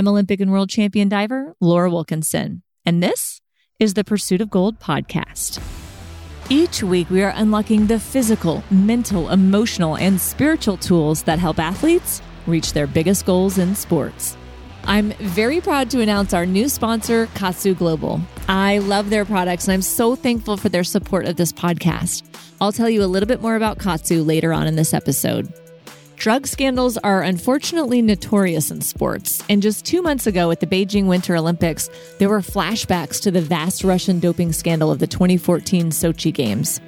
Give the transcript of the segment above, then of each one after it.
I'm Olympic and world champion diver Laura Wilkinson, and this is the Pursuit of Gold podcast. Each week, we are unlocking the physical, mental, emotional, and spiritual tools that help athletes reach their biggest goals in sports. I'm very proud to announce our new sponsor, Kaatsu Global. I love their products and I'm so thankful for their support of this podcast. I'll tell you a little bit more about Kaatsu later on in this episode. Drug scandals are unfortunately notorious in sports. And just two months ago at the Beijing Winter Olympics, there were flashbacks to the vast Russian doping scandal of the 2014 Sochi Games.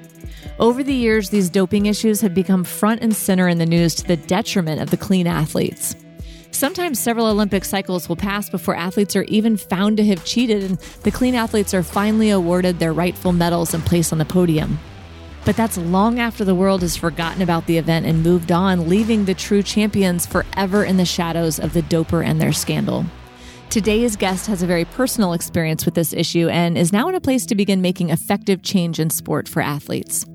Over the years, these doping issues have become front and center in the news to the detriment of the clean athletes. Sometimes several Olympic cycles will pass before athletes are even found to have cheated, and the clean athletes are finally awarded their rightful medals and placed on the podium. But that's long after the world has forgotten about the event and moved on, leaving the true champions forever in the shadows of the doper and their scandal. Today's guest has a very personal experience with this issue and is now in a place to begin making effective change in sport for athletes.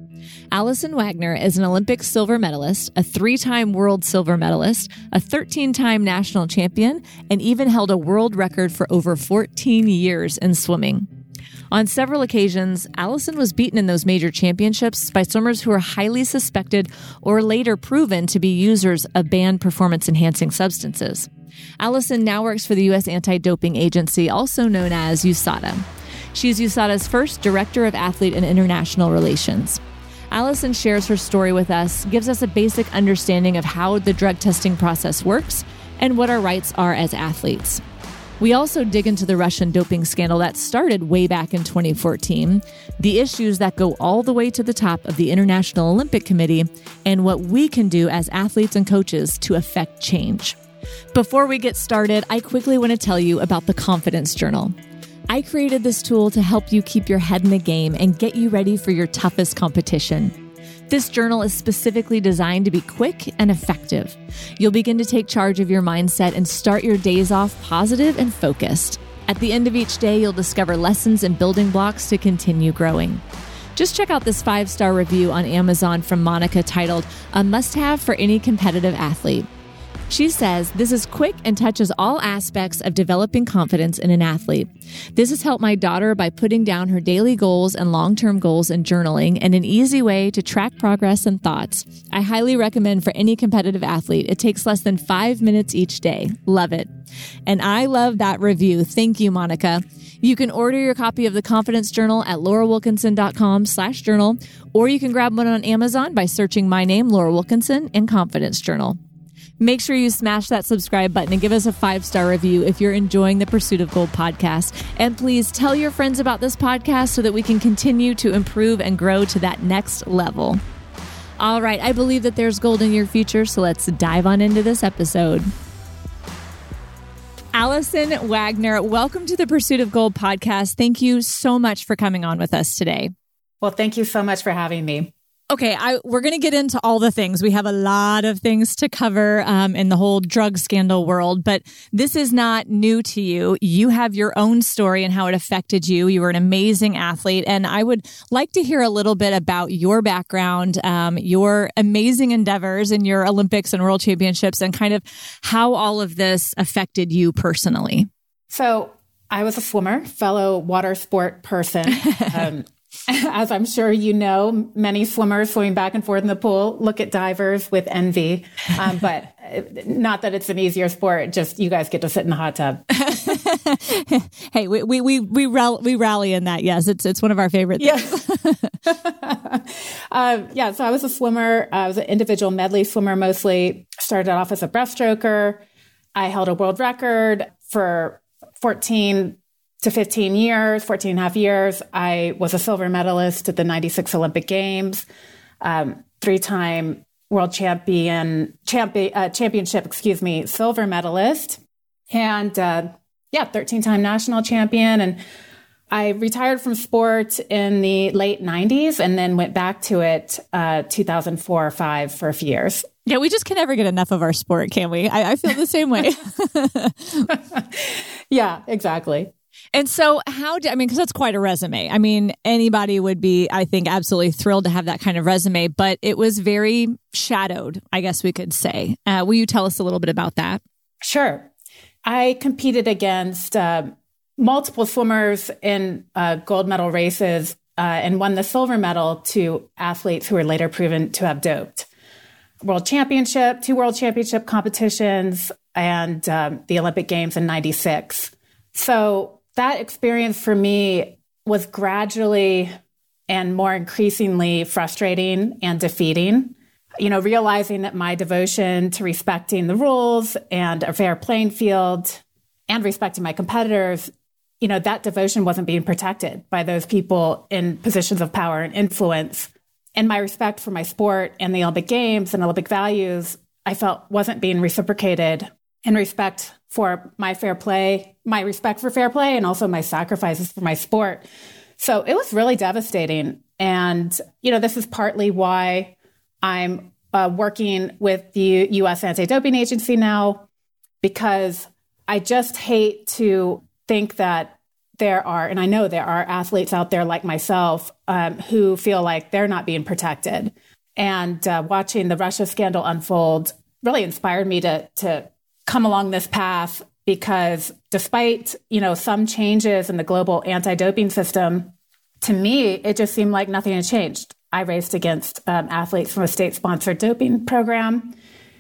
Allison Wagner is an Olympic silver medalist, a three time world silver medalist, a 13 time national champion, and even held a world record for over 14 years in swimming. On several occasions, Allison was beaten in those major championships by swimmers who were highly suspected or later proven to be users of banned performance enhancing substances. Allison now works for the U.S. Anti Doping Agency, also known as USADA. She's USADA's first Director of Athlete and International Relations. Allison shares her story with us, gives us a basic understanding of how the drug testing process works and what our rights are as athletes. We also dig into the Russian doping scandal that started way back in 2014, the issues that go all the way to the top of the International Olympic Committee, and what we can do as athletes and coaches to affect change. Before we get started, I quickly want to tell you about the Confidence Journal. I created this tool to help you keep your head in the game and get you ready for your toughest competition. This journal is specifically designed to be quick and effective. You'll begin to take charge of your mindset and start your days off positive and focused. At the end of each day, you'll discover lessons and building blocks to continue growing. Just check out this five star review on Amazon from Monica titled, A Must Have for Any Competitive Athlete. She says this is quick and touches all aspects of developing confidence in an athlete. This has helped my daughter by putting down her daily goals and long term goals in journaling and an easy way to track progress and thoughts. I highly recommend for any competitive athlete. It takes less than five minutes each day. Love it. And I love that review. Thank you, Monica. You can order your copy of the Confidence Journal at laurawilkinson.com slash journal, or you can grab one on Amazon by searching my name, Laura Wilkinson, and Confidence Journal. Make sure you smash that subscribe button and give us a five star review if you're enjoying the Pursuit of Gold podcast. And please tell your friends about this podcast so that we can continue to improve and grow to that next level. All right, I believe that there's gold in your future, so let's dive on into this episode. Allison Wagner, welcome to the Pursuit of Gold podcast. Thank you so much for coming on with us today. Well, thank you so much for having me. Okay, I, we're going to get into all the things. We have a lot of things to cover um, in the whole drug scandal world, but this is not new to you. You have your own story and how it affected you. You were an amazing athlete, and I would like to hear a little bit about your background, um, your amazing endeavors in your Olympics and World Championships, and kind of how all of this affected you personally. So, I was a swimmer, fellow water sport person. Um, as I'm sure you know, many swimmers swimming back and forth in the pool look at divers with envy. Um, but not that it's an easier sport, just you guys get to sit in the hot tub. hey, we, we, we, we, rally, we rally in that. Yes, it's, it's one of our favorite things. uh, yeah, so I was a swimmer. I was an individual medley swimmer mostly. Started off as a breaststroker. I held a world record for 14 to 15 years, 14 and a half years. I was a silver medalist at the 96 Olympic Games, um, three time world champion, champion uh, championship, excuse me, silver medalist. And uh, yeah, 13 time national champion. And I retired from sport in the late 90s and then went back to it uh, 2004 or five for a few years. Yeah, we just can never get enough of our sport, can we? I, I feel the same way. yeah, exactly. And so, how do I mean, because that's quite a resume. I mean, anybody would be, I think, absolutely thrilled to have that kind of resume, but it was very shadowed, I guess we could say. Uh, will you tell us a little bit about that? Sure. I competed against uh, multiple swimmers in uh, gold medal races uh, and won the silver medal to athletes who were later proven to have doped. World Championship, two World Championship competitions, and um, the Olympic Games in 96. So that experience for me was gradually and more increasingly frustrating and defeating. You know, realizing that my devotion to respecting the rules and a fair playing field and respecting my competitors, you know, that devotion wasn't being protected by those people in positions of power and influence. And my respect for my sport and the Olympic Games and Olympic values, I felt wasn't being reciprocated in respect for my fair play, my respect for fair play, and also my sacrifices for my sport. So it was really devastating. And, you know, this is partly why I'm uh, working with the US Anti Doping Agency now, because I just hate to think that there are, and I know there are athletes out there like myself um, who feel like they're not being protected. And uh, watching the Russia scandal unfold really inspired me to, to come along this path because despite, you know, some changes in the global anti-doping system, to me, it just seemed like nothing had changed. I raced against um, athletes from a state-sponsored doping program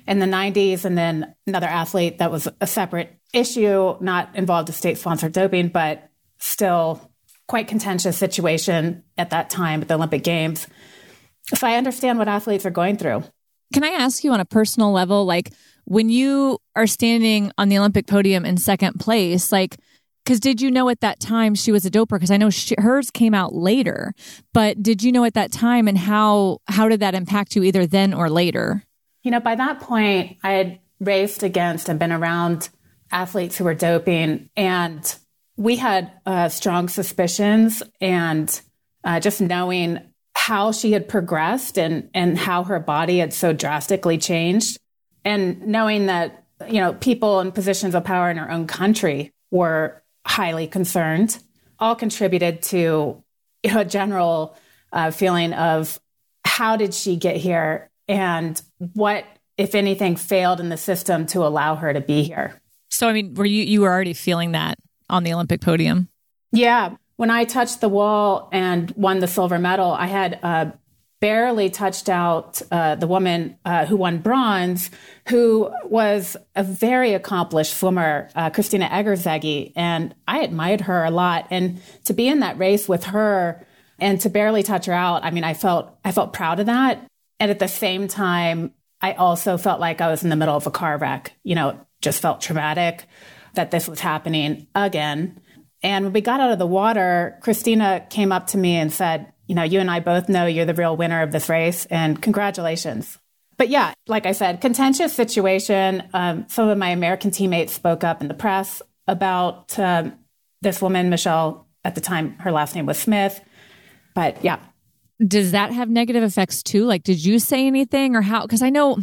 in the 90s, and then another athlete that was a separate issue, not involved with state-sponsored doping, but still quite contentious situation at that time at the Olympic Games. So I understand what athletes are going through. Can I ask you on a personal level, like when you are standing on the Olympic podium in second place, like, because did you know at that time she was a doper? Because I know she, hers came out later, but did you know at that time, and how how did that impact you either then or later? You know, by that point, I had raced against and been around athletes who were doping, and we had uh, strong suspicions. And uh, just knowing how she had progressed and and how her body had so drastically changed, and knowing that, you know, people in positions of power in her own country were highly concerned, all contributed to you know, a general uh, feeling of how did she get here and what, if anything, failed in the system to allow her to be here. So, I mean, were you you were already feeling that on the Olympic podium? Yeah, when I touched the wall and won the silver medal, I had uh, barely touched out uh, the woman uh, who won bronze, who was a very accomplished swimmer, uh, Krisztina Egerszegi. And I admired her a lot. And to be in that race with her and to barely touch her out, I mean, I felt, I felt proud of that. And at the same time, I also felt like I was in the middle of a car wreck, you know, just felt traumatic that this was happening again. And when we got out of the water, Krisztina came up to me and said, you know, you and I both know you're the real winner of this race, and congratulations. But yeah, like I said, contentious situation. Um, some of my American teammates spoke up in the press about um, this woman, Michelle. At the time, her last name was Smith. But yeah. Does that have negative effects too? Like, did you say anything or how? Because I know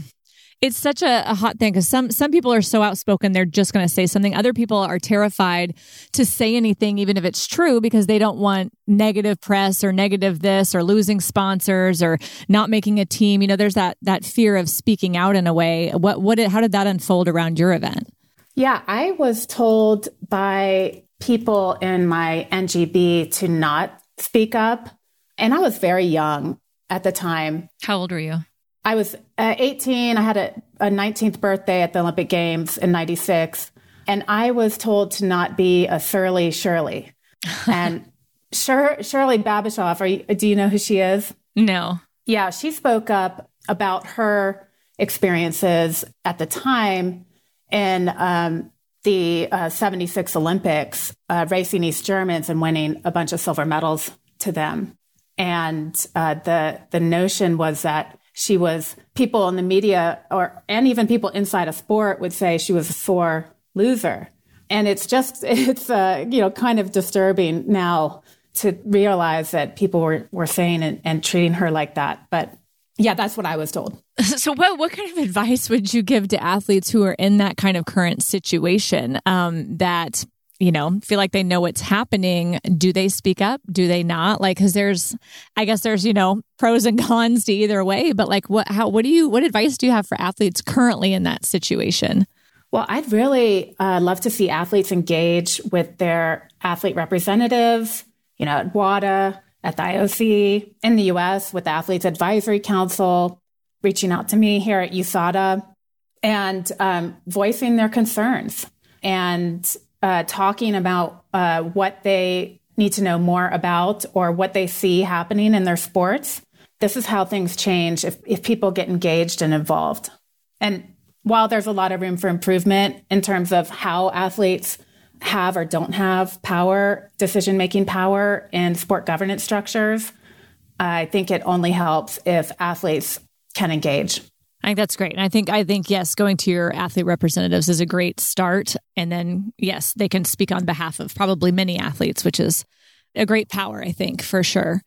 it's such a, a hot thing because some some people are so outspoken they're just going to say something. Other people are terrified to say anything, even if it's true, because they don't want negative press or negative this or losing sponsors or not making a team. You know, there's that that fear of speaking out in a way. What what did, how did that unfold around your event? Yeah, I was told by people in my NGB to not speak up, and I was very young at the time. How old were you? I was uh, 18. I had a, a 19th birthday at the Olympic Games in 96. And I was told to not be a surly Shirley. and Shir- Shirley Babashoff, you, do you know who she is? No. Yeah, she spoke up about her experiences at the time in um, the uh, 76 Olympics, uh, racing East Germans and winning a bunch of silver medals to them. And uh, the the notion was that she was people in the media or and even people inside of sport would say she was a sore loser. And it's just it's uh, you know kind of disturbing now to realize that people were, were saying and, and treating her like that. But yeah that's what i was told. So what what kind of advice would you give to athletes who are in that kind of current situation um, that you know, feel like they know what's happening. Do they speak up? Do they not? Like, cause there's, I guess there's, you know, pros and cons to either way, but like, what, how, what do you, what advice do you have for athletes currently in that situation? Well, I'd really uh, love to see athletes engage with their athlete representatives, you know, at WADA, at the IOC, in the US with the Athletes Advisory Council, reaching out to me here at USADA and um, voicing their concerns and uh, talking about uh, what they need to know more about or what they see happening in their sports. This is how things change if, if people get engaged and involved. And while there's a lot of room for improvement in terms of how athletes have or don't have power, decision making power in sport governance structures, I think it only helps if athletes can engage. I think that's great. And I think I think yes, going to your athlete representatives is a great start. And then yes, they can speak on behalf of probably many athletes, which is a great power, I think, for sure.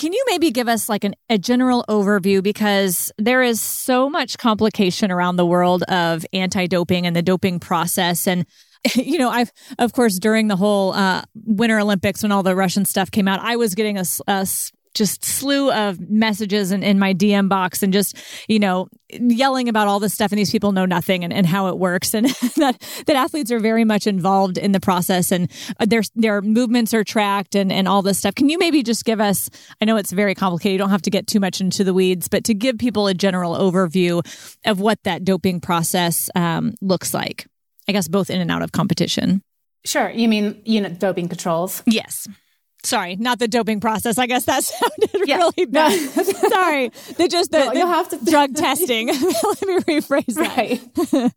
Can you maybe give us like an, a general overview because there is so much complication around the world of anti-doping and the doping process and you know, I've, of course, during the whole uh, Winter Olympics when all the Russian stuff came out, I was getting a, a just slew of messages in, in my DM box and just, you know, yelling about all this stuff and these people know nothing and, and how it works and that, that athletes are very much involved in the process and their, their movements are tracked and, and all this stuff. Can you maybe just give us, I know it's very complicated. You don't have to get too much into the weeds, but to give people a general overview of what that doping process um, looks like, I guess both in and out of competition. Sure. You mean, you know, doping controls? Yes. Sorry, not the doping process. I guess that sounded yeah. really bad. No. Sorry, the just the, no, you'll have to drug testing. Let me rephrase that. Right.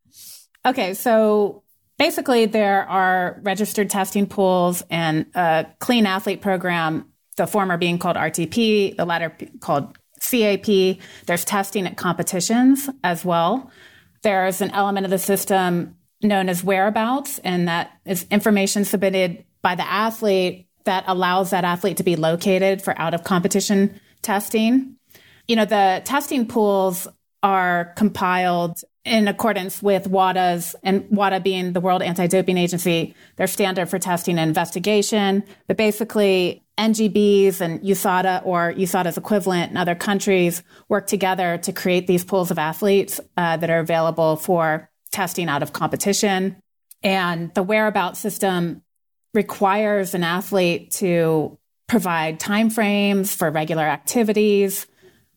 okay, so basically, there are registered testing pools and a clean athlete program. The former being called RTP, the latter called CAP. There's testing at competitions as well. There's an element of the system known as whereabouts, and that is information submitted by the athlete that allows that athlete to be located for out of competition testing. You know, the testing pools are compiled in accordance with WADA's and WADA being the World Anti-Doping Agency, their standard for testing and investigation. But basically, NGBs and USADA or USADA's equivalent in other countries work together to create these pools of athletes uh, that are available for testing out of competition. And the whereabouts system requires an athlete to provide timeframes for regular activities,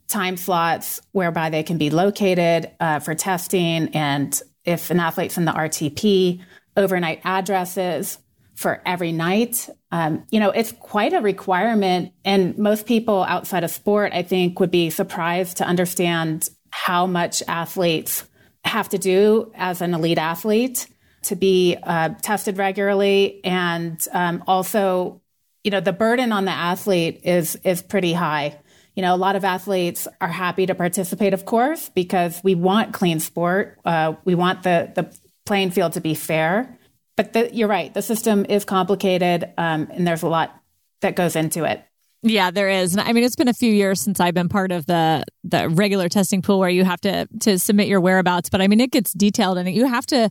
time slots whereby they can be located uh, for testing, and if an athlete's in the RTP, overnight addresses for every night. Um, you know, it's quite a requirement, and most people outside of sport, I think, would be surprised to understand how much athletes have to do as an elite athlete to be uh, tested regularly, and um, also, you know, the burden on the athlete is is pretty high. You know, a lot of athletes are happy to participate, of course, because we want clean sport. Uh, we want the the playing field to be fair. But the, you're right, the system is complicated, um, and there's a lot that goes into it. Yeah, there is. And I mean, it's been a few years since I've been part of the the regular testing pool where you have to to submit your whereabouts. But I mean, it gets detailed and you have to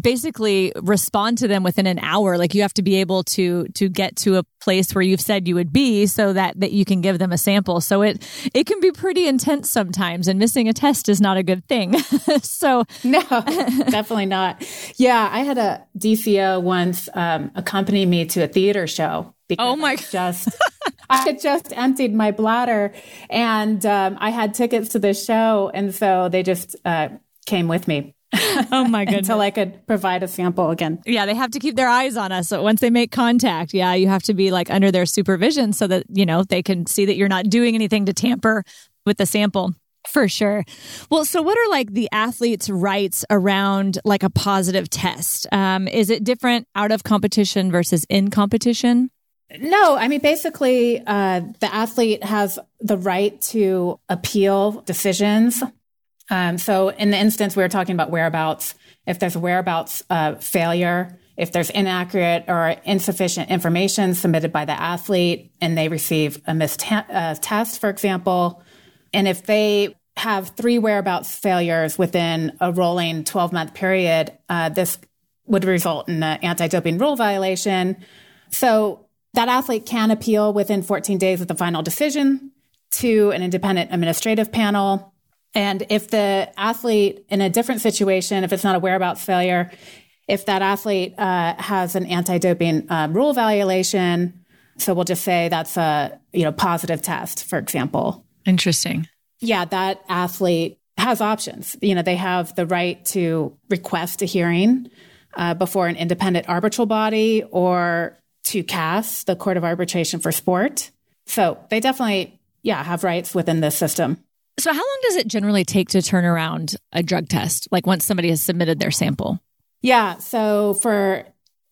basically respond to them within an hour. Like you have to be able to to get to a place where you've said you would be, so that that you can give them a sample. So it it can be pretty intense sometimes, and missing a test is not a good thing. so no, definitely not. Yeah, I had a DCO once um, accompany me to a theater show oh my! just I had just emptied my bladder, and um, I had tickets to the show, and so they just uh, came with me. oh my goodness! until I could provide a sample again. Yeah, they have to keep their eyes on us. So once they make contact, yeah, you have to be like under their supervision so that you know they can see that you're not doing anything to tamper with the sample. For sure. Well, so what are like the athletes' rights around like a positive test? Um, is it different out of competition versus in competition? No, I mean, basically, uh, the athlete has the right to appeal decisions. Um, so, in the instance we were talking about whereabouts, if there's a whereabouts uh, failure, if there's inaccurate or insufficient information submitted by the athlete and they receive a missed uh, test, for example, and if they have three whereabouts failures within a rolling 12 month period, uh, this would result in an anti doping rule violation. So, that athlete can appeal within 14 days of the final decision to an independent administrative panel. And if the athlete in a different situation, if it's not a whereabouts failure, if that athlete uh, has an anti-doping uh, rule violation, so we'll just say that's a you know positive test, for example. Interesting. Yeah, that athlete has options. You know, they have the right to request a hearing uh, before an independent arbitral body or to CAS, the Court of Arbitration for Sport. So they definitely, yeah, have rights within this system. So, how long does it generally take to turn around a drug test? Like once somebody has submitted their sample? Yeah. So, for,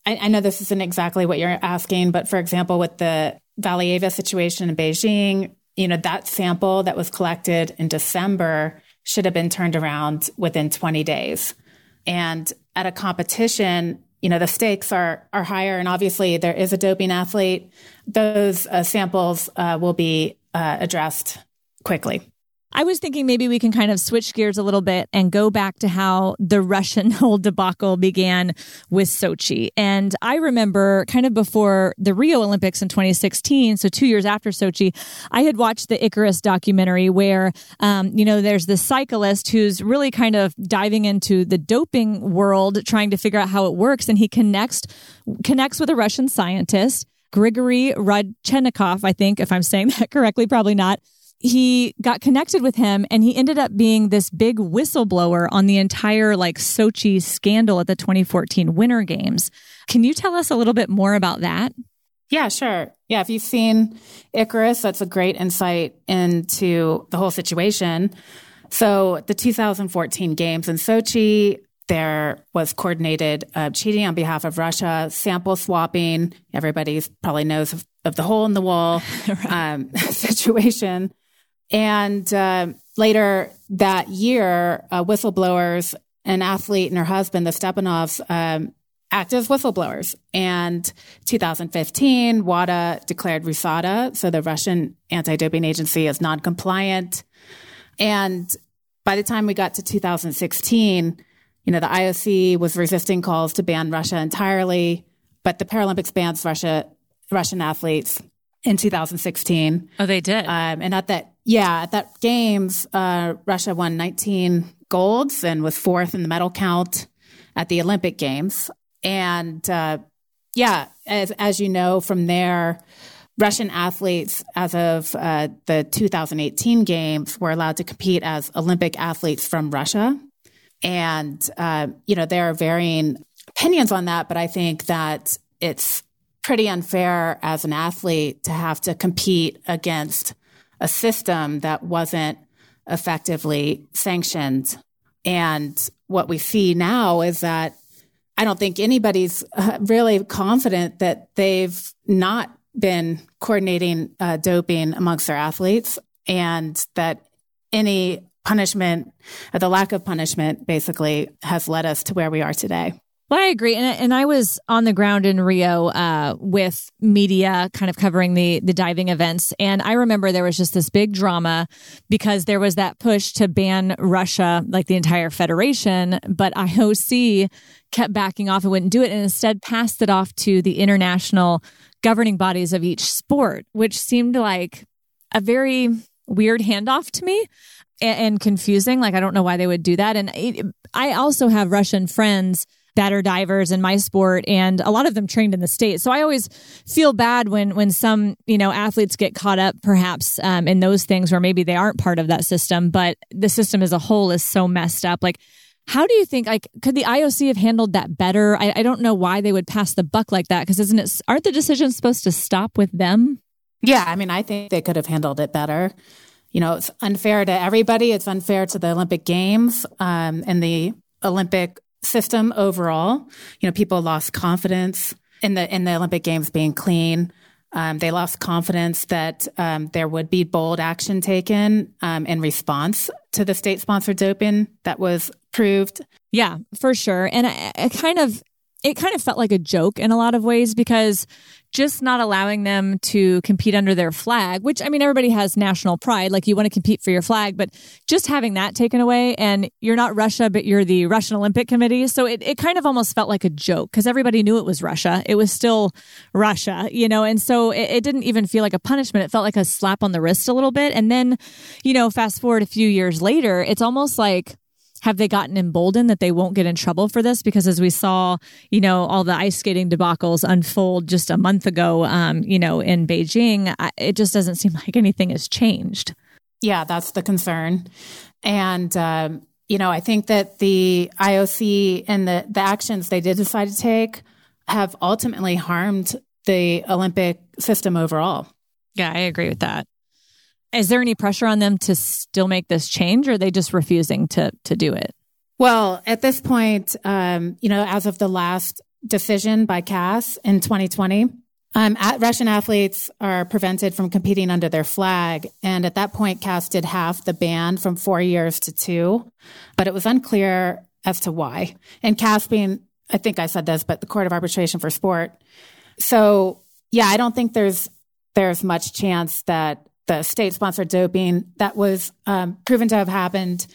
I, I know this isn't exactly what you're asking, but for example, with the Valieva situation in Beijing, you know, that sample that was collected in December should have been turned around within 20 days. And at a competition, you know, the stakes are, are higher. And obviously there is a doping athlete. Those uh, samples uh, will be uh, addressed quickly. I was thinking maybe we can kind of switch gears a little bit and go back to how the Russian whole debacle began with Sochi. And I remember kind of before the Rio Olympics in 2016, so two years after Sochi, I had watched the Icarus documentary where, um, you know, there's this cyclist who's really kind of diving into the doping world, trying to figure out how it works. And he connects, connects with a Russian scientist. Grigory Rodchenkov, I think, if I'm saying that correctly, probably not he got connected with him and he ended up being this big whistleblower on the entire like Sochi scandal at the 2014 Winter Games. Can you tell us a little bit more about that? Yeah, sure. Yeah, if you've seen Icarus, that's a great insight into the whole situation. So, the 2014 Games in Sochi, there was coordinated uh, cheating on behalf of Russia, sample swapping. Everybody probably knows of, of the hole in the wall right. um, situation. And uh, later that year, uh, whistleblowers, an athlete and her husband, the Stepanovs, um, act as whistleblowers. And 2015, WADA declared RUSADA, so the Russian anti-doping agency, as non-compliant. And by the time we got to 2016, you know, the IOC was resisting calls to ban Russia entirely, but the Paralympics bans Russia, Russian athletes in 2016. Oh, they did. Um, and at that, yeah, at that games, uh, Russia won 19 golds and was fourth in the medal count at the Olympic Games. And uh, yeah, as as you know from there, Russian athletes, as of uh, the 2018 Games, were allowed to compete as Olympic athletes from Russia. And uh, you know there are varying opinions on that, but I think that it's pretty unfair as an athlete to have to compete against a system that wasn't effectively sanctioned. And what we see now is that I don't think anybody's uh, really confident that they've not been coordinating uh, doping amongst their athletes and that any punishment, or the lack of punishment, basically has led us to where we are today. Well, I agree, and and I was on the ground in Rio uh, with media, kind of covering the the diving events, and I remember there was just this big drama because there was that push to ban Russia, like the entire federation, but IOC kept backing off and wouldn't do it, and instead passed it off to the international governing bodies of each sport, which seemed like a very weird handoff to me and, and confusing. Like I don't know why they would do that, and it, I also have Russian friends are divers in my sport and a lot of them trained in the states. So I always feel bad when when some, you know, athletes get caught up perhaps um, in those things where maybe they aren't part of that system, but the system as a whole is so messed up. Like how do you think like could the IOC have handled that better? I, I don't know why they would pass the buck like that because isn't it aren't the decisions supposed to stop with them? Yeah, I mean, I think they could have handled it better. You know, it's unfair to everybody. It's unfair to the Olympic Games um, and the Olympic system overall. You know, people lost confidence in the in the Olympic Games being clean. Um, they lost confidence that um, there would be bold action taken um, in response to the state sponsored doping that was proved. Yeah, for sure. And I, I kind of it kind of felt like a joke in a lot of ways because just not allowing them to compete under their flag, which I mean, everybody has national pride. Like you want to compete for your flag, but just having that taken away and you're not Russia, but you're the Russian Olympic Committee. So it, it kind of almost felt like a joke because everybody knew it was Russia. It was still Russia, you know, and so it, it didn't even feel like a punishment. It felt like a slap on the wrist a little bit. And then, you know, fast forward a few years later, it's almost like, have they gotten emboldened that they won't get in trouble for this? Because as we saw, you know, all the ice skating debacles unfold just a month ago, um, you know, in Beijing, it just doesn't seem like anything has changed. Yeah, that's the concern. And, um, you know, I think that the IOC and the, the actions they did decide to take have ultimately harmed the Olympic system overall. Yeah, I agree with that. Is there any pressure on them to still make this change, or are they just refusing to to do it? Well, at this point, um, you know, as of the last decision by CAS in 2020, um, Russian athletes are prevented from competing under their flag. And at that point, CAS did half the ban from four years to two, but it was unclear as to why. And CAS being, I think I said this, but the Court of Arbitration for Sport. So yeah, I don't think there's there's much chance that the state sponsored doping that was um, proven to have happened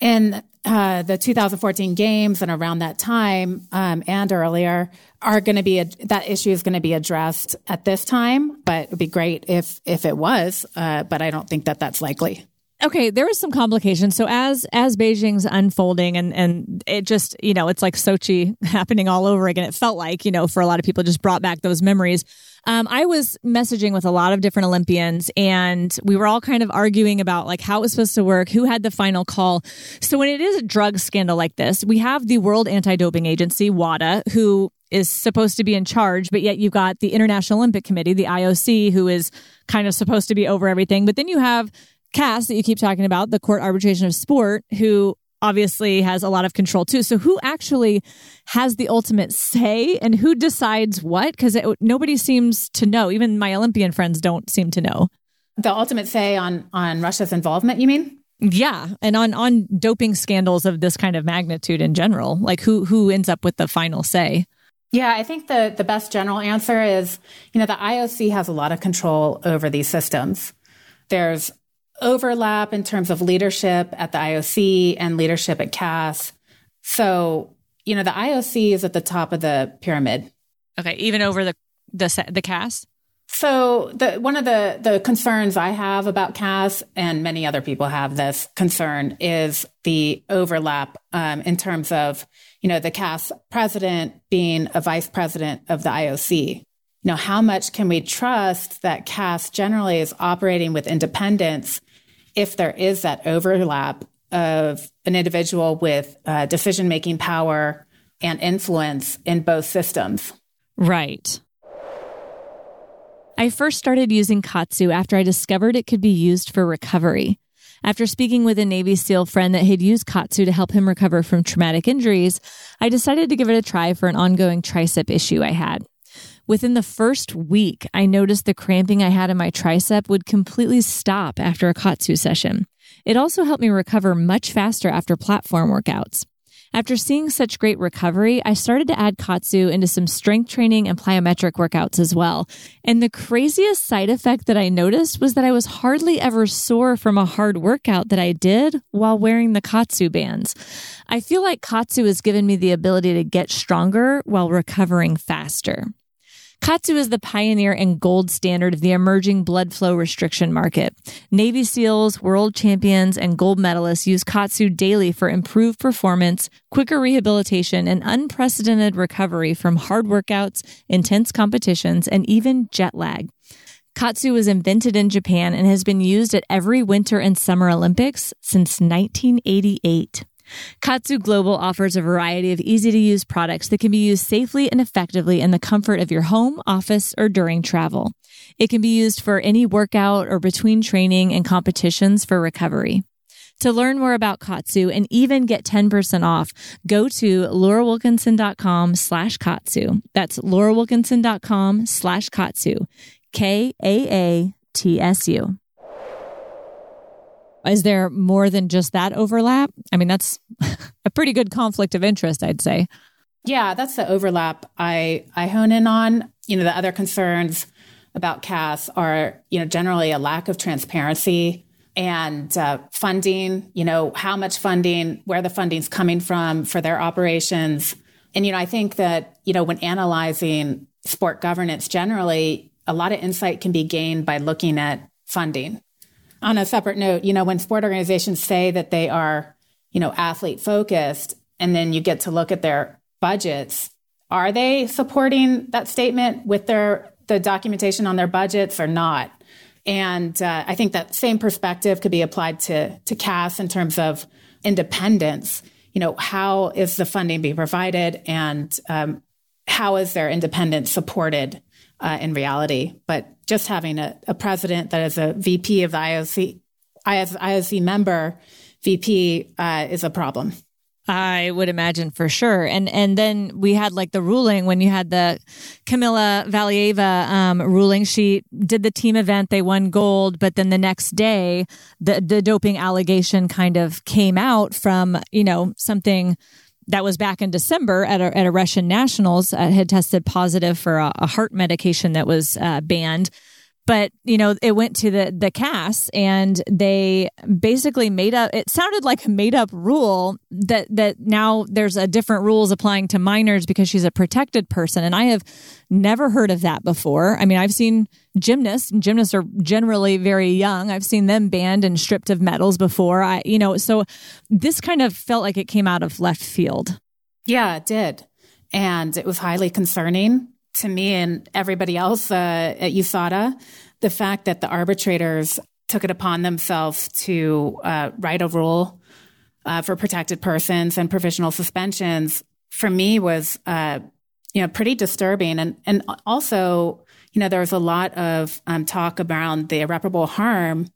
in uh, the 2014 games and around that time um, and earlier are going to be a, that issue is going to be addressed at this time but it would be great if if it was uh, but i don't think that that's likely Okay, there was some complications. So as as Beijing's unfolding and and it just you know it's like Sochi happening all over again. It felt like you know for a lot of people just brought back those memories. Um, I was messaging with a lot of different Olympians, and we were all kind of arguing about like how it was supposed to work, who had the final call. So when it is a drug scandal like this, we have the World Anti Doping Agency (WADA) who is supposed to be in charge, but yet you've got the International Olympic Committee, the IOC, who is kind of supposed to be over everything. But then you have CAS that you keep talking about, the Court Arbitration of Sport, who obviously has a lot of control too. So who actually has the ultimate say and who decides what? Because nobody seems to know. Even my Olympian friends don't seem to know. The ultimate say on on Russia's involvement, you mean? Yeah, and on on doping scandals of this kind of magnitude in general, like who who ends up with the final say? Yeah, I think the the best general answer is, you know, the IOC has a lot of control over these systems. There's overlap in terms of leadership at the IOC and leadership at CAS. So, you know, the IOC is at the top of the pyramid. Okay, even over the the the CAS. So, the one of the the concerns I have about CAS and many other people have this concern is the overlap um, in terms of you know the CAS president being a vice president of the IOC. You know, how much can we trust that CAS generally is operating with independence if there is that overlap of an individual with uh, decision making power and influence in both systems. Right. I first started using Kaatsu after I discovered it could be used for recovery. After speaking with a Navy SEAL friend that had used Kaatsu to help him recover from traumatic injuries, I decided to give it a try for an ongoing tricep issue I had. Within the first week, I noticed the cramping I had in my tricep would completely stop after a Kaatsu session. It also helped me recover much faster after platform workouts. After seeing such great recovery, I started to add Kaatsu into some strength training and plyometric workouts as well. And the craziest side effect that I noticed was that I was hardly ever sore from a hard workout that I did while wearing the Kaatsu bands. I feel like Kaatsu has given me the ability to get stronger while recovering faster. Kaatsu is the pioneer and gold standard of the emerging blood flow restriction market. Navy SEALs, world champions, and gold medalists use Kaatsu daily for improved performance, quicker rehabilitation, and unprecedented recovery from hard workouts, intense competitions, and even jet lag. Kaatsu was invented in Japan and has been used at every Winter and Summer Olympics since 1988. Kaatsu Global offers a variety of easy to use products that can be used safely and effectively in the comfort of your home, office, or during travel. It can be used for any workout or between training and competitions for recovery. To learn more about Kaatsu and even get 10% off, go to laurawilkinson.com slash Kaatsu. That's laurawilkinson.com slash Kaatsu. K-A-A-T-S-U. Is there more than just that overlap? I mean, that's a pretty good conflict of interest, I'd say. Yeah, that's the overlap I, I hone in on. You know, the other concerns about CAS are, you know, generally a lack of transparency and uh, funding, you know, how much funding, where the funding's coming from for their operations. And, you know, I think that, you know, when analyzing sport governance generally, a lot of insight can be gained by looking at funding. On a separate note, you know, when sport organizations say that they are, you know, athlete focused, and then you get to look at their budgets, are they supporting that statement with their the documentation on their budgets or not? And uh, I think that same perspective could be applied to to CAS in terms of independence. You know, how is the funding being provided, and um, how is their independence supported uh, in reality? But just having a, a, president that is a VP of the IOC, IOC member, VP uh, is a problem. I would imagine for sure. And and then we had like the ruling when you had the Kamila Valieva um, ruling. She did the team event, they won gold, but then the next day the the doping allegation kind of came out from you know something that was back in December at a, at a Russian nationals uh, had tested positive for a, a heart medication that was uh, banned but you know it went to the the CAS and they basically made up it sounded like a made up rule that that now there's a different rules applying to minors because she's a protected person. And i have never heard of that before. I mean i've seen gymnasts gymnasts are generally very young. I've seen them banned and stripped of medals before. I you know so this kind of felt like it came out of left field. Yeah it did. And it was highly concerning to me and everybody else uh, at USADA the fact that the arbitrators took it upon themselves to uh, write a rule uh, for protected persons and provisional suspensions for me was uh, you know pretty disturbing. And and also you know there was a lot of um, talk around the irreparable harm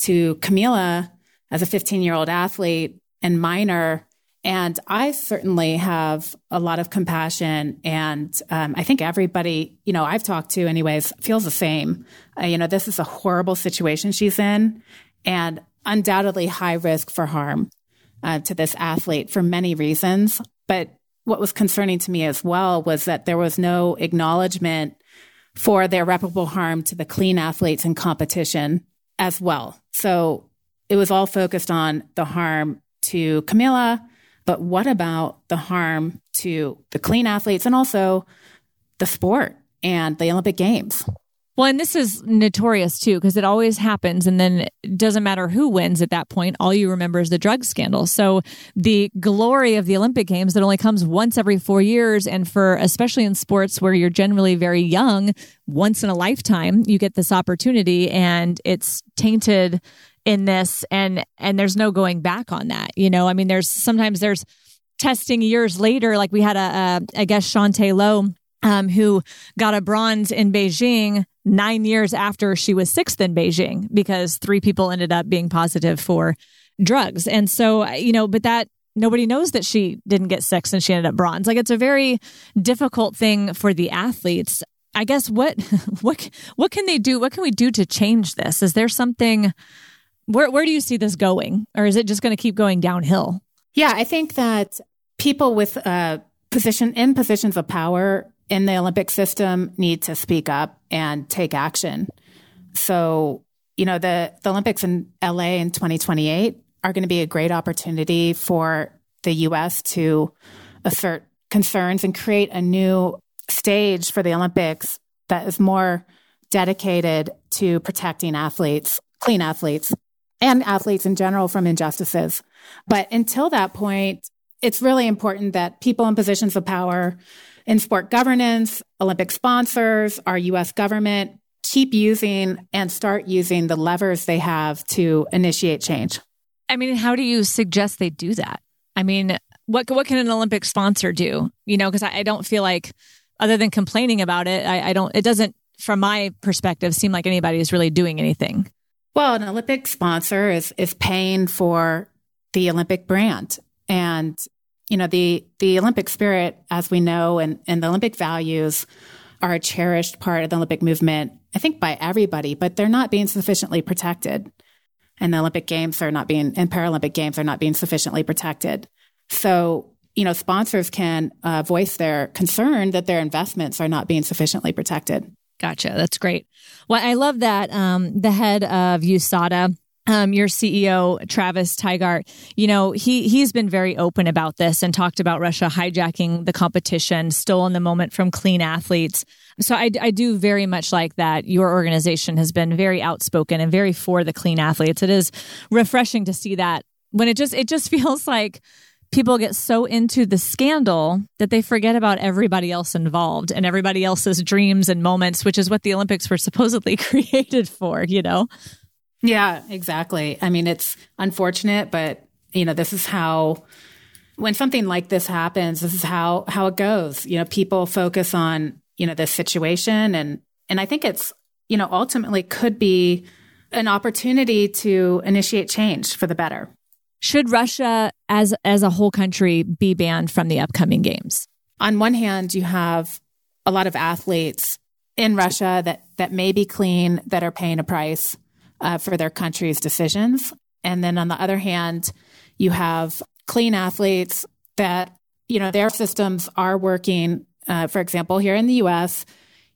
to Kamila as a 15 year old athlete and minor and I certainly have a lot of compassion. And um, I think everybody, you know, I've talked to, anyways, feels the same. Uh, you know, this is a horrible situation she's in and undoubtedly high risk for harm uh, to this athlete for many reasons. But what was concerning to me as well was that there was no acknowledgement for the irreparable harm to the clean athletes in competition as well. So it was all focused on the harm to Kamila but what about the harm to the clean athletes and also the sport and the Olympic Games? Well, and this is notorious too, because it always happens. And then it doesn't matter who wins at that point. All you remember is the drug scandal. So the glory of the Olympic Games that only comes once every four years. And for especially in sports where you're generally very young, once in a lifetime, you get this opportunity and it's tainted in this and and there's no going back on that you know i mean there's sometimes there's testing years later like we had a, a I guess Chaunté Lowe um, who got a bronze in Beijing nine years after she was sixth in Beijing because three people ended up being positive for drugs. And so, you know, but that nobody knows that she didn't get sixth and she ended up bronze. Like it's a very difficult thing for the athletes. I guess what what what can they do? What can we do to change this? Is there something where where do you see this going, or is it just going to keep going downhill? Yeah, I think that people with uh, position in positions of power in the Olympic system need to speak up and take action. So, you know, the, the Olympics in LA in 2028 are going to be a great opportunity for the US to assert concerns and create a new stage for the Olympics that is more dedicated to protecting athletes, clean athletes and athletes in general from injustices. But until that point, it's really important that people in positions of power in sport governance, Olympic sponsors, our US government keep using and start using the levers they have to initiate change. I mean, how do you suggest they do that? I mean, what what can an Olympic sponsor do? You know, because I, I, don't feel like, other than complaining about it, I, I don't. It doesn't, from my perspective, seem like anybody is really doing anything. Well, an Olympic sponsor is is paying for the Olympic brand. And, you know, the the Olympic spirit, as we know, and, and the Olympic values are a cherished part of the Olympic movement, I think by everybody, but they're not being sufficiently protected. And the Olympic Games are not being and Paralympic Games are not being sufficiently protected. So, you know, sponsors can uh, voice their concern that their investments are not being sufficiently protected. Gotcha. That's great. Well, I love that um, the head of USADA um, your CEO Travis Tygart, you know, he he's been very open about this and talked about Russia hijacking the competition, stolen the moment from clean athletes. So I, I do very much like that. Your organization has been very outspoken and very for the clean athletes. It is refreshing to see that when it just it just feels like people get so into the scandal that they forget about everybody else involved and everybody else's dreams and moments, which is what the Olympics were supposedly created for, you know? Yeah, exactly. I mean, it's unfortunate, but you know, this is how when something like this happens, this is how how it goes. You know, people focus on, you know, this situation and and I think it's, you know, ultimately could be an opportunity to initiate change for the better. Should Russia as as a whole country be banned from the upcoming games? On one hand, you have a lot of athletes in Russia that that may be clean that are paying a price uh, for their country's decisions. And then on the other hand, you have clean athletes that, you know, their systems are working. Uh, for example, here in the US,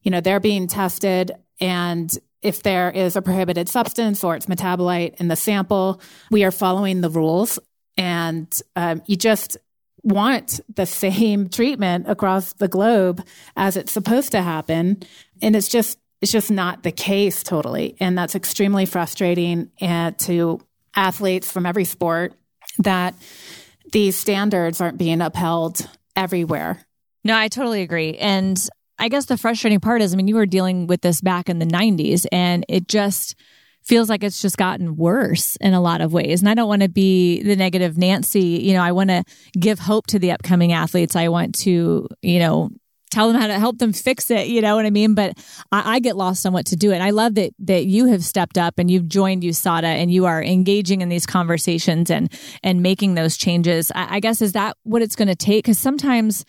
you know, they're being tested and if there is a prohibited substance or its metabolite in the sample, we are following the rules. And um, you just want the same treatment across the globe as it's supposed to happen. And it's just it's just not the case totally. And that's extremely frustrating and to athletes from every sport that these standards aren't being upheld everywhere. No, I totally agree. And I guess the frustrating part is, I mean, you were dealing with this back in the 90s and it just feels like it's just gotten worse in a lot of ways. And I don't want to be the negative Nancy. You know, I want to give hope to the upcoming athletes. I want to, you know, tell them how to help them fix it. You know what I mean? But I, I, get lost on what to do. And I love that that you have stepped up and you've joined USADA and you are engaging in these conversations and and making those changes. I, I guess is that what it's going to take? Because sometimes,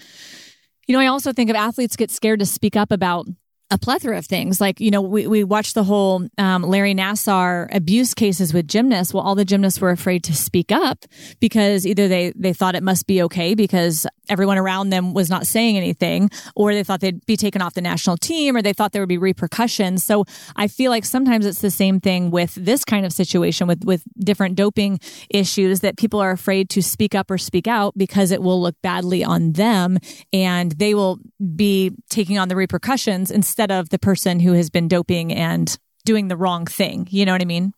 you know, I also think of athletes get scared to speak up about a plethora of things. Like, you know, we, we watched the whole um, Larry Nassar abuse cases with gymnasts. Well, all the gymnasts were afraid to speak up because either they, they thought it must be okay because everyone around them was not saying anything, or they thought they'd be taken off the national team, or they thought there would be repercussions. So I feel like sometimes it's the same thing with this kind of situation with, with different doping issues that people are afraid to speak up or speak out because it will look badly on them and they will be taking on the repercussions instead instead of the person who has been doping and doing the wrong thing. You know what I mean?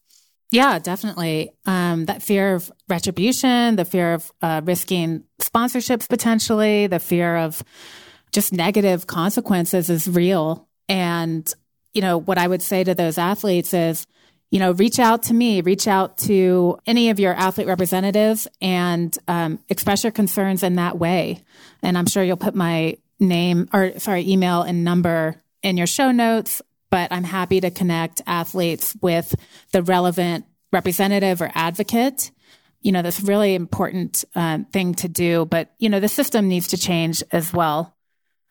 Yeah, definitely. Um, that fear of retribution, the fear of uh, risking sponsorships potentially, the fear of just negative consequences is real. And, you know, what I would say to those athletes is, you know, reach out to me, reach out to any of your athlete representatives and um, express your concerns in that way. And I'm sure you'll put my name or sorry, email and number in your show notes, but I'm happy to connect athletes with the relevant representative or advocate. You know, that's really important uh, thing to do, but you know, the system needs to change as well.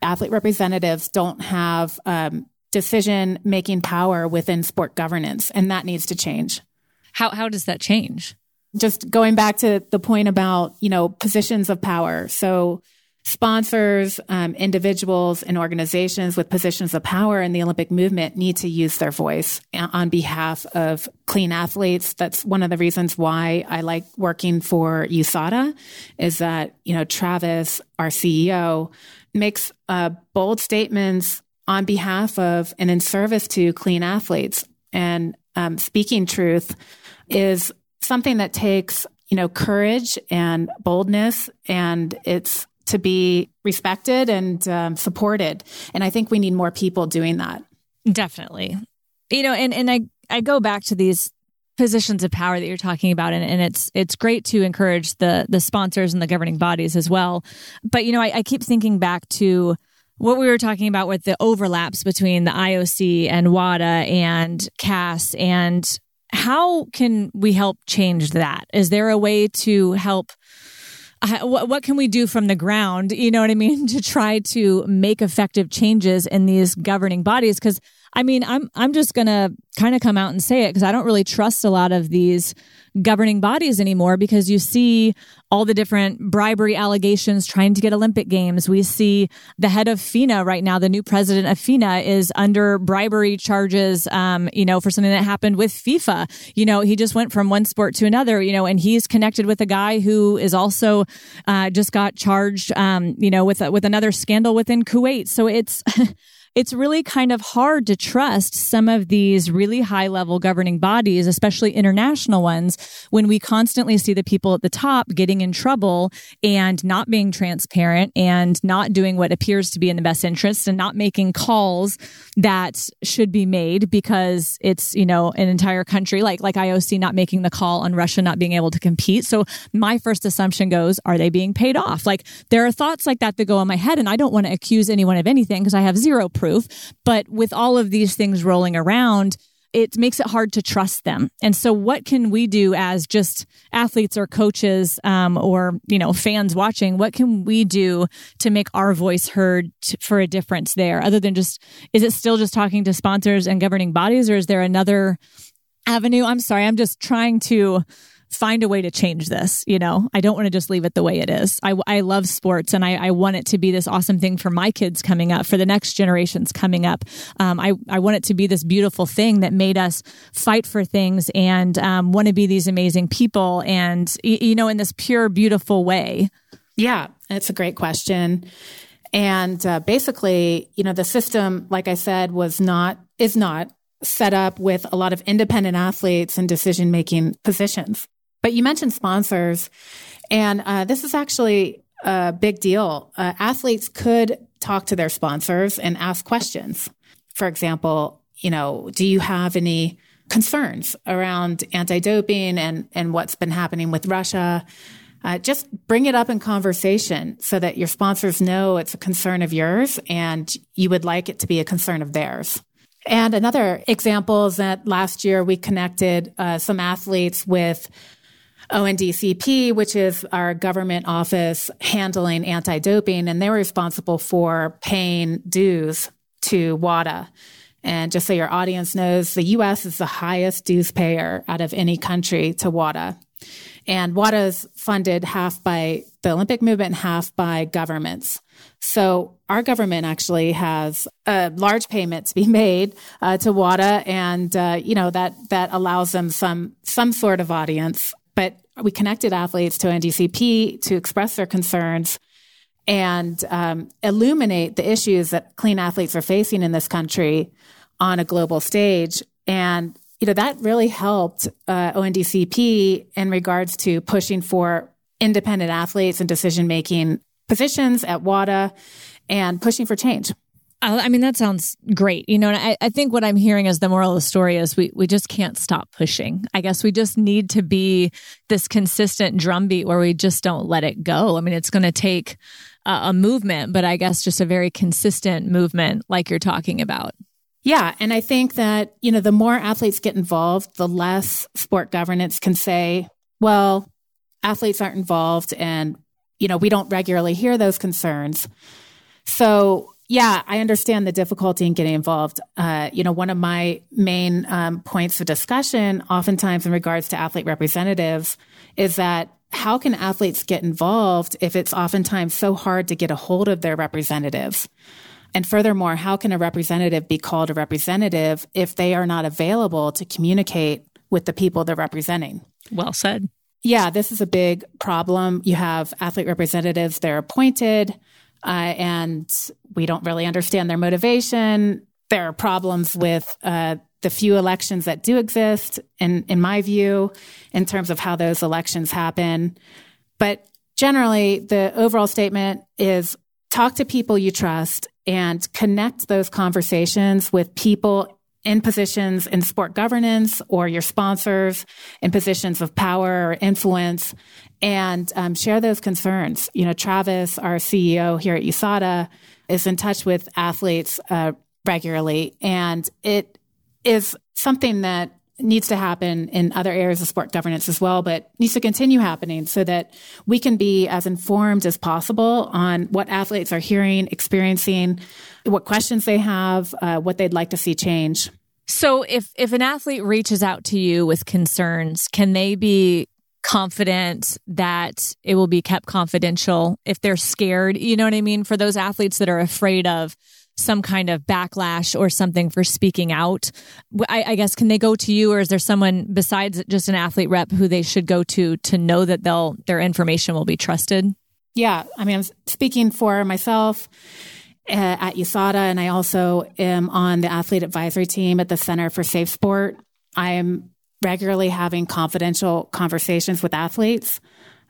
Athlete representatives don't have um, decision making power within sport governance, and that needs to change. How how does that change? Just going back to the point about you know positions of power. So sponsors, um, individuals, and organizations with positions of power in the Olympic movement need to use their voice on behalf of clean athletes. That's one of the reasons why I like working for USADA is that, you know, Travis, our CEO, makes uh, bold statements on behalf of and in service to clean athletes. And um, speaking truth is something that takes, you know, courage and boldness, and it's to be respected and um, supported. And I think we need more people doing that. Definitely. You know, and, and I, I go back to these positions of power that you're talking about and, and it's it's great to encourage the the sponsors and the governing bodies as well but you know I, I keep thinking back to what we were talking about with the overlaps between the IOC and WADA and CAS and how can we help change that? Is there a way to help what, what can we do from the ground, you know what I mean, to try to make effective changes in these governing bodies? Because I mean, I'm I'm just going to kind of come out and say it because I don't really trust a lot of these governing bodies anymore because you see all the different bribery allegations trying to get Olympic games. We see the head of FINA right now, the new president of FINA is under bribery charges, um, you know, for something that happened with FIFA. You know, he just went from one sport to another, you know, and he's connected with a guy who is also uh, just got charged, um, you know, with, with another scandal within Kuwait. So it's, it's really kind of hard to trust some of these really high level governing bodies, especially international ones, when we constantly see the people at the top getting in trouble and not being transparent and not doing what appears to be in the best interest and not making calls that should be made because it's, you know, an entire country like, like IOC not making the call on Russia not being able to compete. So my first assumption goes, are they being paid off? Like there are thoughts like that that go in my head and I don't want to accuse anyone of anything because I have zero proof. But with all of these things rolling around, it makes it hard to trust them. And so, what can we do as just athletes or coaches um, or you know fans watching? What can we do to make our voice heard for a difference there? Other than just, is it still just talking to sponsors and governing bodies, or is there another avenue? I'm sorry, I'm just trying to find a way to change this. You know, I don't want to just leave it the way it is. I, I love sports and I, I want it to be this awesome thing for my kids coming up, for the next generations coming up. Um, I, I want it to be this beautiful thing that made us fight for things and um, want to be these amazing people and, you know, in this pure, beautiful way. Yeah, it's a great question. And uh, basically, you know, the system, like I said, was not, is not set up with a lot of independent athletes in decision making positions. But you mentioned sponsors, and uh, this is actually a big deal. Uh, athletes could talk to their sponsors and ask questions. For example, you know, do you have any concerns around anti-doping and and what's been happening with Russia? Uh, just bring it up in conversation so that your sponsors know it's a concern of yours and you would like it to be a concern of theirs. And another example is that last year we connected uh, some athletes with ONDCP, which is our government office handling anti doping, and they're responsible for paying dues to WADA. And just so your audience knows, the US is the highest dues payer out of any country to WADA. And WADA is funded half by the Olympic movement half by governments. So our government actually has a large payment to be made uh, to WADA, and uh, you know that that allows them some some sort of audience but we connected athletes to NDCP to express their concerns and um, illuminate the issues that clean athletes are facing in this country on a global stage. And you know that really helped uh, ONDCP in regards to pushing for independent athletes and decision making positions at WADA and pushing for change. I mean, that sounds great. You know, and I, I think what I'm hearing as the moral of the story is we, we just can't stop pushing. I guess we just need to be this consistent drumbeat where we just don't let it go. I mean, it's going to take a, a movement, but I guess just a very consistent movement like you're talking about. Yeah. And I think that, you know, the more athletes get involved, the less sport governance can say, well, athletes aren't involved and, you know, we don't regularly hear those concerns. So yeah, I understand the difficulty in getting involved. Uh, you know, one of my main um, points of discussion, oftentimes in regards to athlete representatives, is that how can athletes get involved if it's oftentimes so hard to get a hold of their representatives? And furthermore, how can a representative be called a representative if they are not available to communicate with the people they're representing? Well said. Yeah, this is a big problem. You have athlete representatives, they're appointed uh, and we don't really understand their motivation. There are problems with uh, the few elections that do exist, in, in my view, in terms of how those elections happen. But generally, the overall statement is talk to people you trust and connect those conversations with people in positions in sport governance or your sponsors in positions of power or influence and um, share those concerns. You know, Travis, our CEO here at USADA, is in touch with athletes uh, regularly, and it is something that needs to happen in other areas of sport governance as well, but needs to continue happening so that we can be as informed as possible on what athletes are hearing, experiencing, what questions they have, uh, what they'd like to see change. So if if an athlete reaches out to you with concerns, can they be confident that it will be kept confidential if they're scared, you know what I mean, for those athletes that are afraid of some kind of backlash or something for speaking out. I, I, guess can they go to you, or is there someone besides just an athlete rep who they should go to to know that they'll their information will be trusted? Yeah, I mean, I'm speaking for myself uh, at USADA, and I also am on the athlete advisory team at the Center for Safe Sport. I am regularly having confidential conversations with athletes,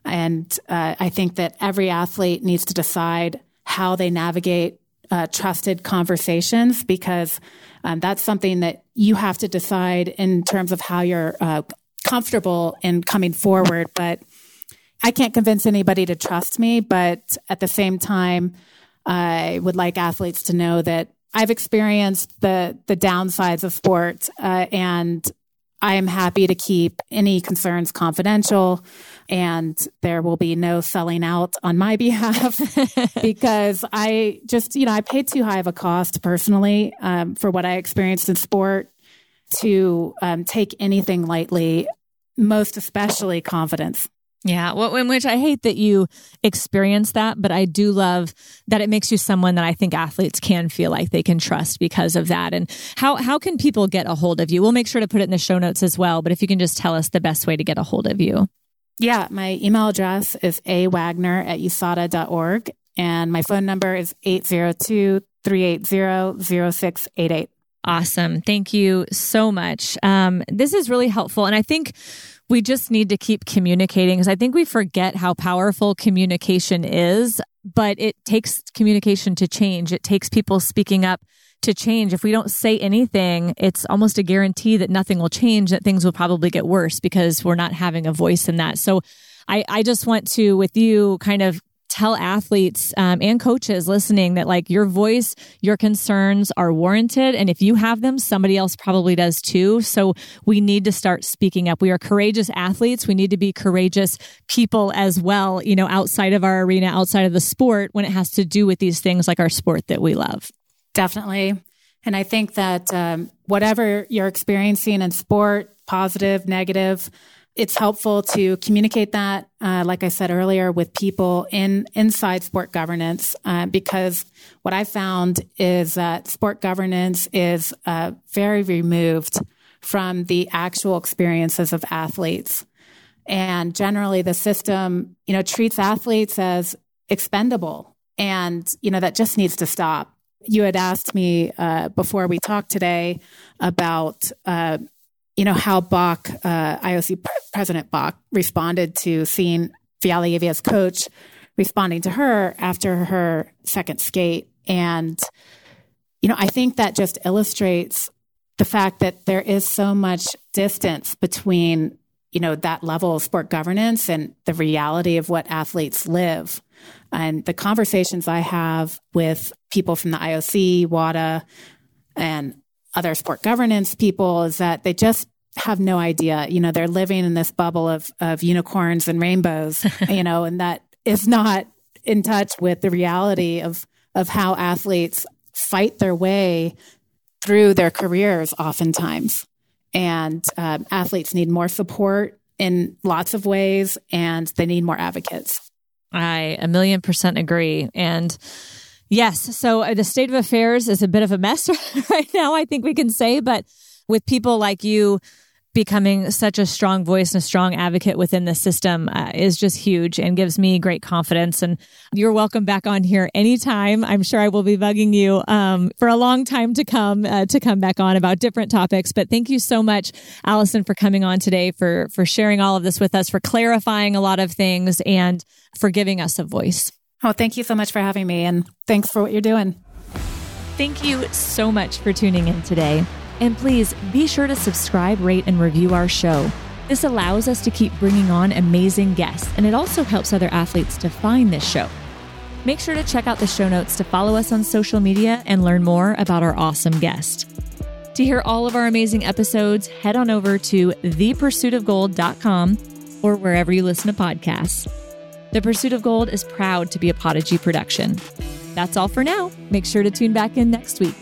and uh, I think that every athlete needs to decide how they navigate uh, trusted conversations because um, that's something that you have to decide in terms of how you're uh, comfortable in coming forward. But I can't convince anybody to trust me. But at the same time, I would like athletes to know that I've experienced the the downsides of sports, uh, and I am happy to keep any concerns confidential and there will be no selling out on my behalf because I just, you know, I paid too high of a cost personally um, for what I experienced in sport to um, take anything lightly, most especially confidence. Yeah, well, in which I hate that you experience that, but I do love that it makes you someone that I think athletes can feel like they can trust because of that. And how how can people get a hold of you? We'll make sure to put it in the show notes as well. But if you can just tell us the best way to get a hold of you. Yeah, my email address is awagner at usada.org and my phone number is 802 380 0688. Awesome. Thank you so much. Um, this is really helpful. And I think we just need to keep communicating because I think we forget how powerful communication is, but it takes communication to change. It takes people speaking up to change. If we don't say anything, it's almost a guarantee that nothing will change, that things will probably get worse because we're not having a voice in that. So I, I just want to, with you, kind of tell athletes um, and coaches listening that like your voice your concerns are warranted. And if you have them somebody else probably does too. So we need to start speaking up. We are courageous athletes. We need to be courageous people as well you know outside of our arena outside of the sport when it has to do with these things like our sport that we love. Definitely. And I think that um, whatever you're experiencing in sport, positive, negative, it's helpful to communicate that, uh, like I said earlier, with people in inside sport governance, uh, because what I found is that sport governance is uh, very removed from the actual experiences of athletes, and generally the system, you know, treats athletes as expendable, and you know that just needs to stop. You had asked me uh, before we talked today about, uh, you know, how Bach, uh, IOC President Bach, responded to seeing Valieva's coach responding to her after her second skate. And, you know, I think that just illustrates the fact that there is so much distance between, you know, that level of sport governance and the reality of what athletes live. And the conversations I have with people from the IOC, WADA, and other sport governance people is that they just have no idea. You know, they're living in this bubble of, of unicorns and rainbows, you know, and that is not in touch with the reality of, of how athletes fight their way through their careers oftentimes. And um, athletes need more support in lots of ways, and they need more advocates. I a million percent agree. And yes, so uh, the state of affairs is a bit of a mess right now, I think we can say, but with people like you becoming such a strong voice and a strong advocate within the system uh, is just huge and gives me great confidence. And you're welcome back on here anytime. I'm sure I will be bugging you um, for a long time to come uh, to come back on about different topics. But thank you so much, Allison, for coming on today for for sharing all of this with us, for clarifying a lot of things, and for giving us a voice. Oh, thank you so much for having me, and thanks for what you're doing. Thank you so much for tuning in today. And please be sure to subscribe, rate, and review our show. This allows us to keep bringing on amazing guests, and it also helps other athletes to find this show. Make sure to check out the show notes to follow us on social media and learn more about our awesome guest. To hear all of our amazing episodes, head on over to thepursuitofgold.com or wherever you listen to podcasts. The Pursuit of Gold is proud to be a Podigy production. That's all for now. Make sure to tune back in next week.